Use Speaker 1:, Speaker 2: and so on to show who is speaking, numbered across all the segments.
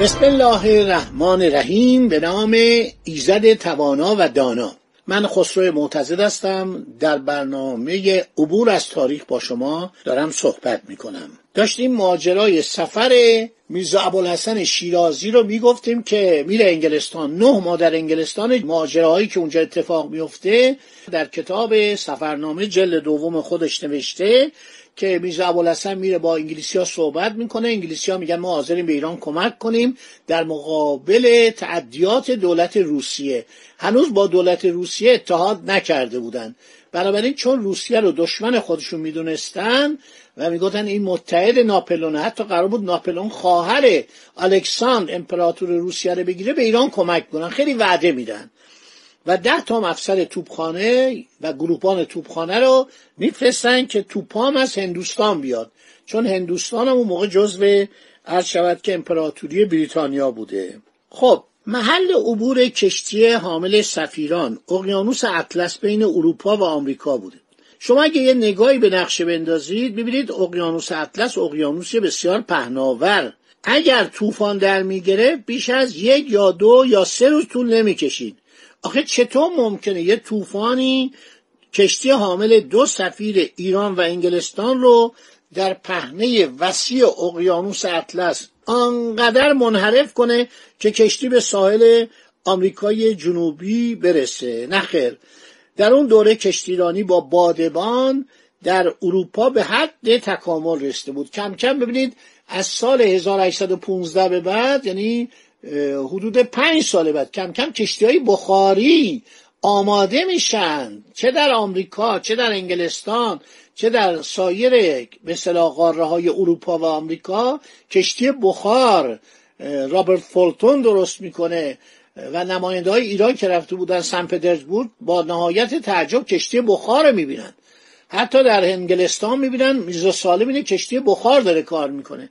Speaker 1: بسم الله الرحمن الرحیم. به نام ایزد توانا و دانا. من خسرو معتزد هستم. در برنامه عبور از تاریخ با شما دارم صحبت می کنم داشتیم ماجرای سفر میرزا ابوالحسن شیرازی رو می‌گفتیم که میره انگلستان. نه ماه در انگلستان ماجراهایی که اونجا اتفاق میفته در کتاب سفرنامه جلد دوم خودش نوشته که میرزا ابوالحسن میره با انگلیسی ها صحبت می‌کنه. انگلیسی ها میگن ما حاضریم به ایران کمک کنیم در مقابل تعدیات دولت روسیه. هنوز با دولت روسیه اتحاد نکرده بودن. بنابراین چون روسیه رو دشمن خودشون می‌دونستن و می‌گفتن این متحد ناپلون حتی قرار بود ناپلون خواهر الکساندر امپراتور روسیه رو بگیره به ایران کمک کنن. خیلی وعده میدن. و ده تا افسر توپخانه و گروپان توپخانه رو میفرستن که توپام از هندوستان بیاد. چون هندوستان هم اون موقع جزو عرض شود که امپراتوری بریتانیا بوده. خب محل عبور کشتی حامل سفیران اقیانوس اطلس بین اروپا و آمریکا بوده. شما اگه یه نگاهی به نقشه بندازید ببینید اقیانوس اطلس اقیانوسی بسیار پهناور. اگر طوفان در می‌گیره بیش از یک یا دو یا سه روز طول نمی‌کشید. آخه چطور ممکنه یه طوفانی کشتی حامل دو سفیر ایران و انگلستان رو در پهنه وسیع اقیانوس اطلس آنقدر منحرف کنه که کشتی به ساحل آمریکای جنوبی برسه. نخیر در اون دوره کشتیرانی با بادبان در اروپا به حد تکامل رسیده بود. کم کم ببینید از سال 1815 به بعد یعنی حدود پنج سال بعد کم کم کشتی های بخاری آماده میشن چه در آمریکا چه در انگلستان چه در سایر مثلا قاره های اروپا و آمریکا کشتی بخار رابرت فولتون درست می‌کنه و نماینده های ایران که رفته بودن سن پترزبورگ با نهایت تعجب کشتی بخار رو می‌بینن. حتی در انگلستان می‌بینن میرزا سالم اینه کشتی بخار داره کار می‌کنه.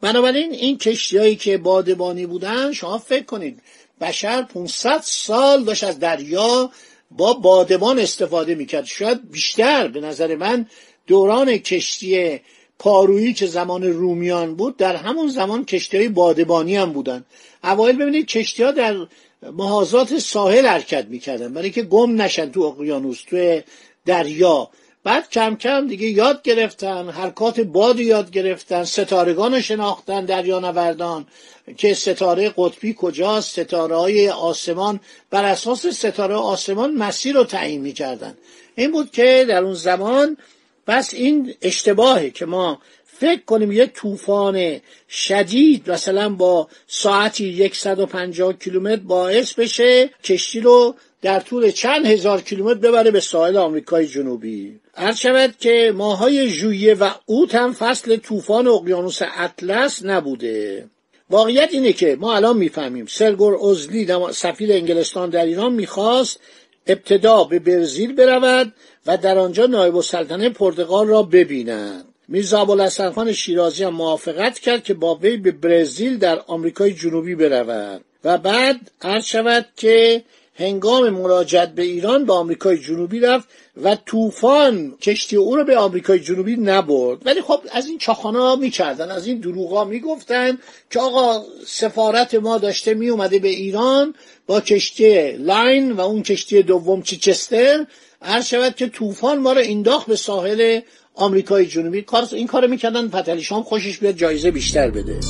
Speaker 1: بنابراین این کشتیهایی که بادبانی بودن شما فکر کنید بشر 500 سال داشت از دریا با بادبان استفاده می‌کرد. شاید بیشتر به نظر من دوران کشتی پارویی که زمان رومیان بود در همون زمان کشتی بادبانی هم بودن. اوایل ببینید کشتی ها در محاذات ساحل حرکت می‌کردن. برای که گم نشن تو اقیانوس تو دریا. بعد کم کم دیگه یاد گرفتن حرکات باد یاد گرفتن ستارگان شناختن دریانوردان که ستاره قطبی کجاست ستاره های آسمان. بر اساس ستاره آسمان مسیر رو تعیین می‌کردن. این بود که در اون زمان بس این اشتباهه که ما فکر کنیم یه طوفان شدید مثلا با ساعتی 150 کیلومتر باعث بشه کشتی رو در طول چند هزار کیلومتر ببره به ساحل آمریکای جنوبی. عرض شود که ماهای ژوئیه و اوت هم فصل طوفان اقیانوس اطلس نبوده. واقعیت اینه که ما الان می‌فهمیم. سرگور اوزلی سفیر انگلستان در ایران می‌خواست ابتدا به برزیل برود و در آنجا نایب السلطنه پرتغال را ببیند. میرزا ابوالحسن خان شیرازی هم موافقت کرد که با وی به برزیل در آمریکای جنوبی برود. و بعد عرض شود که هنگام مراجعت به ایران به آمریکای جنوبی رفت و طوفان کشتی او رو به آمریکای جنوبی نبرد. ولی خب از این چاخانا می‌کردن از این دروغا می‌گفتن که آقا سفارت ما داشته میومده به ایران با کشتی لاین و اون کشتی دوم چیچستر. عرض شود که طوفان ما رو انداخت به ساحل آمریکای جنوبی. این کار می‌کردن پتلی شام خوشش بیاد جایزه بیشتر بده.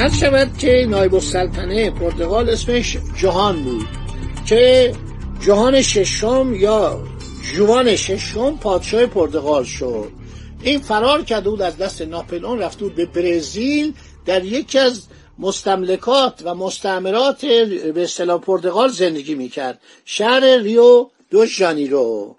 Speaker 1: عرض شود که نایب السلطنه پرتغال اسمش جهان بود که جهان ششم یا جوان ششم پادشاه پرتغال شد. این فرار کرده بود از دست ناپلئون رفته بود به برزیل در یکی از مستملکات و مستعمرات به اصطلاح پرتغال زندگی می‌کرد شهر ریو دو ژانیرو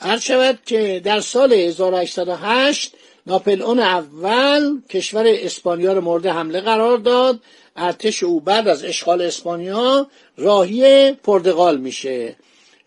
Speaker 1: هر شود که در سال 1808 ناپلئون اول کشور اسپانیا رو مورد حمله قرار داد. ارتش او بعد از اشغال اسپانیا راهی پرتغال میشه.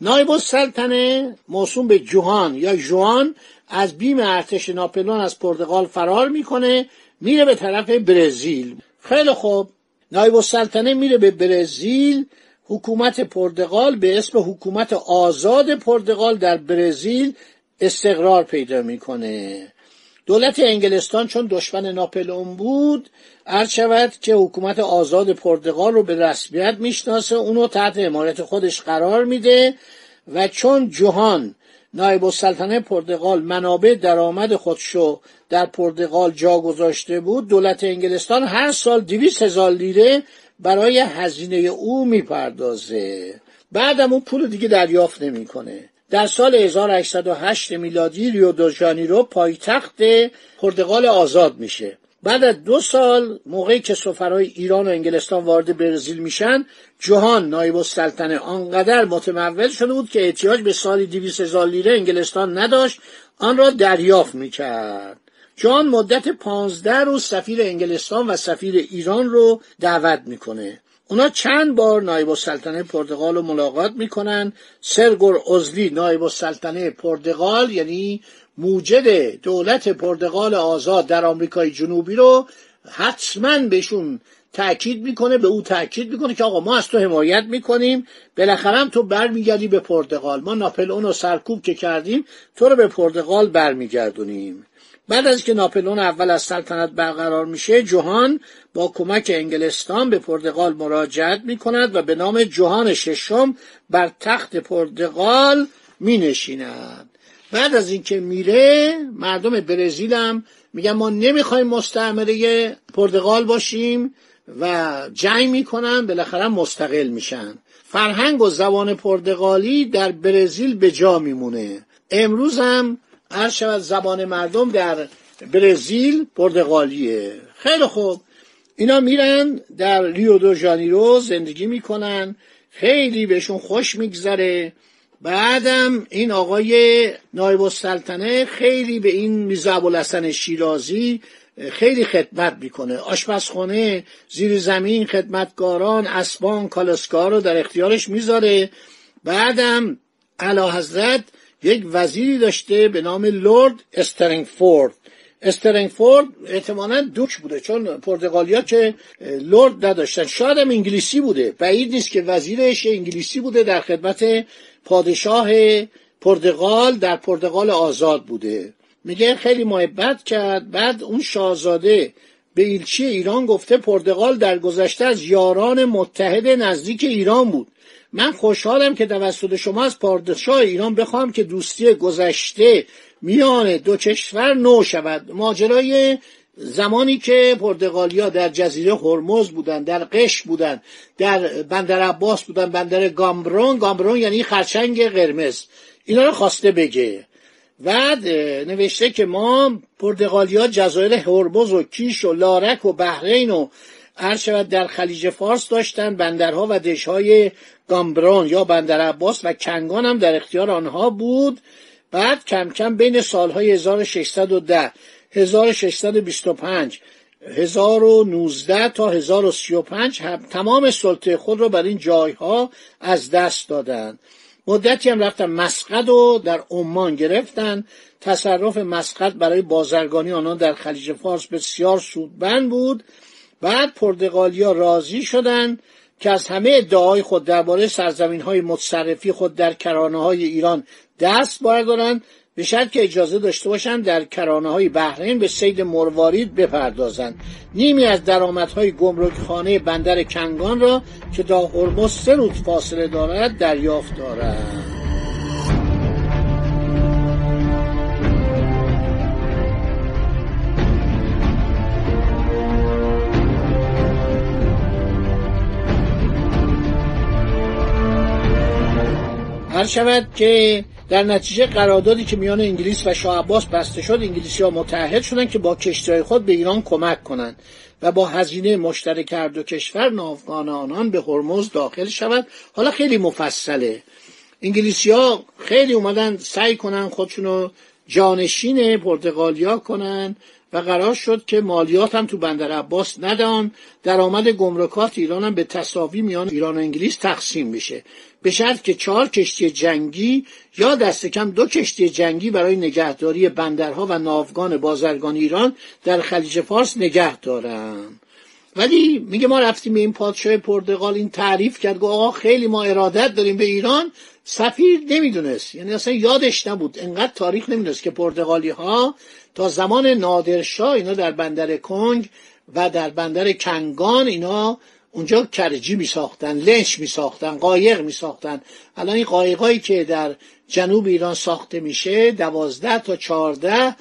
Speaker 1: نایب السلطنه موسوم به جوهان یا جوان از بیم ارتش ناپلون از پرتغال فرار می‌کنه میره به طرف برزیل. خیلی خوب. نایب السلطنه میره به برزیل. حکومت پرتغال به اسم حکومت آزاد پرتغال در برزیل استقرار پیدا می‌کنه. دولت انگلستان چون دشمن ناپلئون بود عرض شود که حکومت آزاد پرتغال رو به رسمیت می‌شناسه اونو تحت حمایت خودش قرار میده و چون جهان نایب السلطنه پرتغال منابع درآمد خودشو در پرتغال جا گذاشته بود دولت انگلستان هر سال دویست هزار لیره برای هزینه او می‌پردازه. بعدم اون پول دیگه دریافت نمی‌کنه. در سال 1808 میلادی ریو دو ژانیرو پایتخت پرتغال آزاد میشه. بعد از دو سال موقعی که سفرهای ایران و انگلستان وارد برزیل میشن جهان نایب السلطنه آنقدر متمول شده بود که احتیاج به سالی دیویس هزار لیره انگلستان نداشت آن را دریافت می‌کرد. جان مدت پانزده روز سفیر انگلستان و سفیر ایران رو دعوت می‌کنه. اونا چند بار نایب السلطنه پرتغال رو ملاقات می‌کنن. سرگور ازلی نایب السلطنه پرتغال یعنی موجد دولت پرتغال آزاد در آمریکای جنوبی رو حتما بهشون تاکید می‌کنه به او تاکید می‌کنه که آقا ما از تو حمایت می‌کنیم. بالاخره هم تو برمیگردی به پرتغال. ما ناپلئون رو سرکوب که کردیم تو رو به پرتغال برمیگردونیم. بعد از که ناپلون اول از سلطنت برقرار میشه جوهان با کمک انگلستان به پرتغال مراجعت می‌کند و به نام جوهان ششم بر تخت پرتغال می نشیند بعد از اینکه میره مردم برزیل هم میگن ما نمی‌خوایم مستعمره پرتغال باشیم و جنگ می‌کنن بالاخره مستقل میشن. فرهنگ و زبان پرتغالی در برزیل به جا میمونه. امروز هم هر شود زبان مردم در برزیل پرتغالیه. خیلی خوب. اینا میرن در ریو دو ژانیرو زندگی می‌کنن. خیلی بهشون خوش میگذره. بعدم این آقای نایب السلطنه خیلی به این میرزا ابوالحسن شیرازی خیلی خدمت می‌کنه. آشپزخانه زیر زمین خدمتکاران اسبان کالسکار رو در اختیارش می‌ذاره. بعدم علا حضرت یک وزیری داشته به نام لورد استرینگفورد استرینگفورد احتمالا دوک بوده چون پرتغالیا که لورد نداشتن. شاید هم انگلیسی بوده. بعید نیست که وزیرش انگلیسی بوده در خدمت پادشاه پرتغال در پرتغال آزاد بوده. میگه خیلی محبت کرد بعد اون شاهزاده به ایلچی ایران گفته پرتغال در گذشته از یاران متحد نزدیک ایران بود. من خوشحالم که توسط شما از پادشاه ایران بخوام که دوستی گذشته میان دو کشور نو شود. ماجرای زمانی که پرتغالیا در جزیره هرمز بودن در قش بودن در بندر عباس بودن بندر گامبرون. گامبرون یعنی خرچنگ قرمز. اینا رو خواسته بگه. بعد نوشته که ما پرتغالیا جزایر هرمز و کیش و لارک و بحرین و هر شود در خلیج فارس داشتن بندرها و دشهای گامبرون یا بندر عباس و کنگان هم در اختیار آنها بود. بعد کم کم بین سالهای 1610 1625 1019 تا 1035 تمام سلطه خود را بر این جایها از دست دادند. مدتی هم رفتن مسقط و در عمان گرفتن. تصرف مسقط برای بازرگانی آنان در خلیج فارس بسیار سودبند بود. بعد پرتغالیا راضی شدند که از همه ادعای خود درباره سرزمین های متصرفی خود در کرانه های ایران دست بردارند به شرط که اجازه داشته باشند در کرانه های بحرین به سید مروارید بپردازند نیمی از درآمدهای گمرکخانه بندر کنگان را که تا هرمز سه روز فاصله دارد دریافت دارند. هر شود که در نتیجه قراردادی که میان انگلیس و شاه عباس بسته شد انگلیسی ها متحد شدند که با کشتی خود به ایران کمک کنند و با هزینه مشترک هر دو کشور ناوگان آنان به هرمز داخل شود حالا خیلی مفصله. انگلیسی ها خیلی اومدن سعی کنن خودشونو جانشین پرتغالیا کنن و قرار شد که مالیات هم تو بندر عباس ندان درآمد گمرکات ایران هم به تصاوی میان ایران و انگلیس تقسیم بشه. به شرط که چهار کشتی جنگی یا دست کم دو کشتی جنگی برای نگهداری بندرها و ناوگان بازرگان ایران در خلیج فارس نگه دارن. ولی میگه ما رفتیم این پادشاه پرتغال این تعریف کرد گفت آقا خیلی ما ارادت داریم به ایران. سفیر نمی‌دونست. یعنی اصلا یادش نبود. انقدر تاریخ نمی‌دونست که پرتغالی ها تا زمان نادرشاه اینا در بندر کنگ و در بندر کنگان اینا اونجا کرجی می ساختن لنش می ساختن قایق می ساختن الان این قایقایی که در جنوب ایران ساخته میشه دوازده تا چارده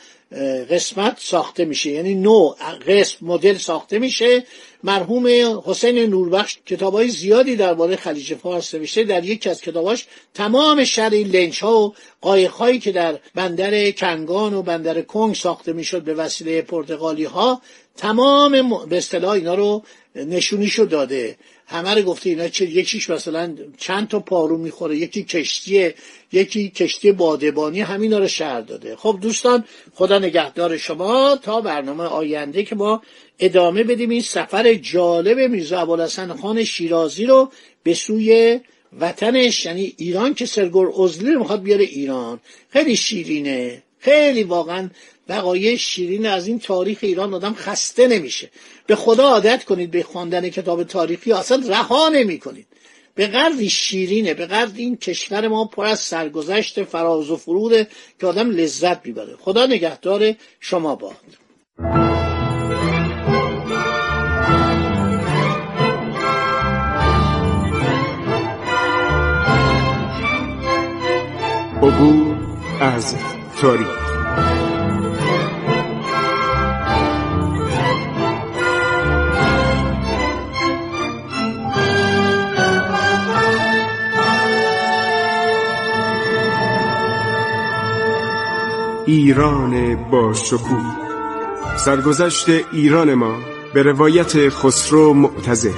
Speaker 1: قسمت ساخته میشه. یعنی نو قسم مدل ساخته میشه. مرحوم حسین نوربخش کتابای زیادی درباره خلیج فارس نوشته. در یکی از کتاباش تمام شر این ها و قایق هایی که در بندر کنگان و بندر کنگ ساخته می‌شد به وسیله پرتغالی ها تمام به اصطلاح اینا رو نشونیشو داده. همه رو گفته اینا چه یکیش مثلا چند تا پارو می‌خوره یکی کشتی یکی کشتی بادبانی همینا رو شهر داده. خب دوستان خدا نگهدار شما. تا برنامه آینده که ما ادامه بدیم این سفر جالب میرزا ابوالحسن خان شیرازی رو به سوی وطنش یعنی ایران که سرگور ازلی رو می‌خواد بیاره ایران. خیلی شیرینه. خیلی واقعا وقایع شیرین از این تاریخ ایران آدم خسته نمیشه. به خدا عادت کنید به خواندن کتاب تاریخی اصلا رها نمی کنید به قدری شیرینه به قدر این کشور ما پر از سرگذشت فراز و فروده که آدم لذت می‌بره. خدا نگهدار شما باد.
Speaker 2: عبور از ایران با شکوه. سرگذشت ایران ما به روایت خسرو معتزد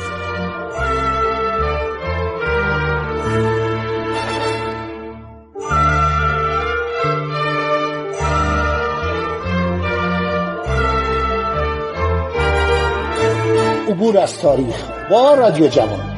Speaker 1: عبور از تاریخ با رادیو جوان.